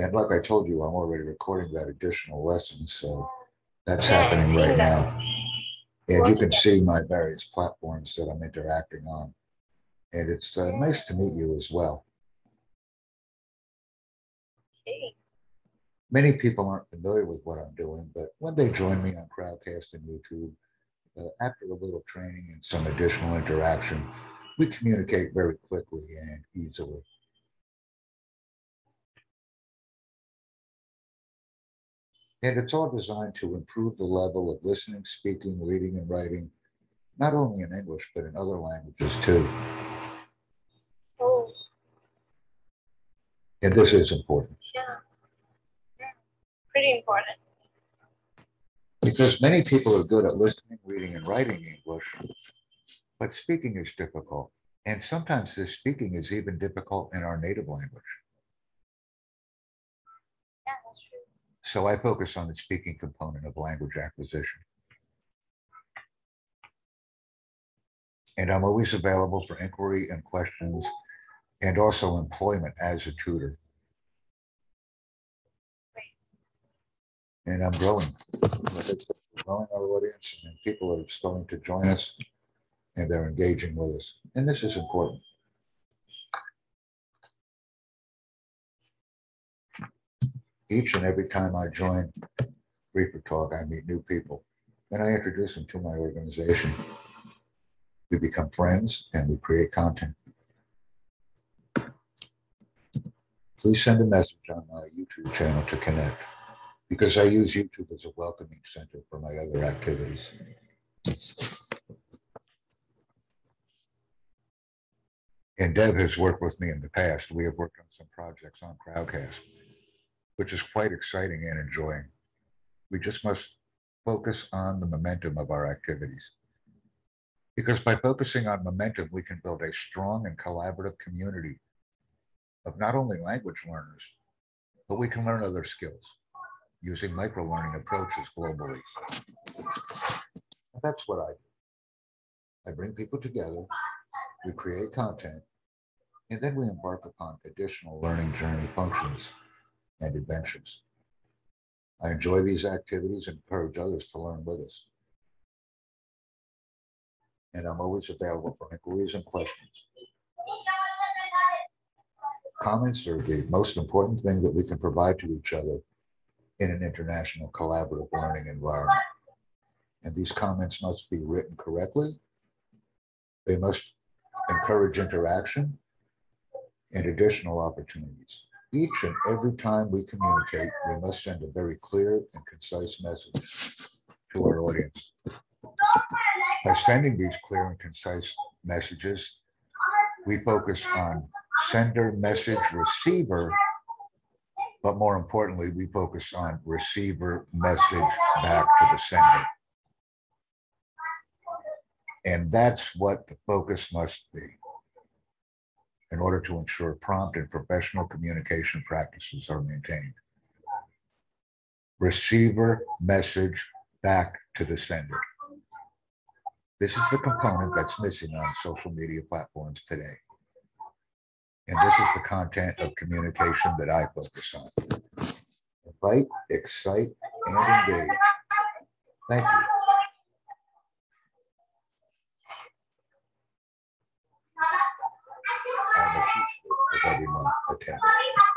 And like I told you, I'm already recording that additional lesson. So that's happening right now. And you can see my various platforms that I'm interacting on. And it's uh, nice to meet you as well. Okay. Many people aren't familiar with what I'm doing, but when they join me on Crowdcast and YouTube, uh, after a little training and some additional interaction, we communicate very quickly and easily. And it's all designed to improve the level of listening, speaking, reading, and writing, not only in English, but in other languages too. Oh, And this is important yeah. Yeah. Pretty important. because many people are good at listening, reading, and writing English, but speaking is difficult. And sometimes this speaking is even difficult in our native language. Yeah, that's true. So I focus on the speaking component of language acquisition. And I'm always available for inquiry and questions and also employment as a tutor. And I'm growing. Growing our audience and people are starting to join us and they're engaging with us. And this is important. Each and every time I join Reaper Talk, I meet new people and I introduce them to my organization. We become friends and we create content. Please send a message on my YouTube channel to connect because I use YouTube as a welcoming center for my other activities. And Deb has worked with me in the past. We have worked on some projects on Crowdcast, which is quite exciting and enjoying. We just must focus on the momentum of our activities. Because by focusing on momentum, we can build a strong and collaborative community of not only language learners, but we can learn other skills using micro-learning approaches globally. That's what I do. I bring people together, we create content, and then we embark upon additional learning journey functions and adventures. I enjoy these activities and encourage others to learn with us. And I'm always available for inquiries and questions. Comments are the most important thing that we can provide to each other in an international collaborative learning environment. And these comments must be written correctly. They must encourage interaction and additional opportunities. Each and every time we communicate, we must send a very clear and concise message to our audience. By sending these clear and concise messages, we focus on sender, message, receiver, but more importantly, we focus on receiver, message back to the sender. And that's what the focus must be in order to ensure prompt and professional communication practices are maintained. Receiver message back to the sender. This is the component that's missing on social media platforms today. And this is the content of communication that I focus on. Invite, excite, and engage. Thank you. 10.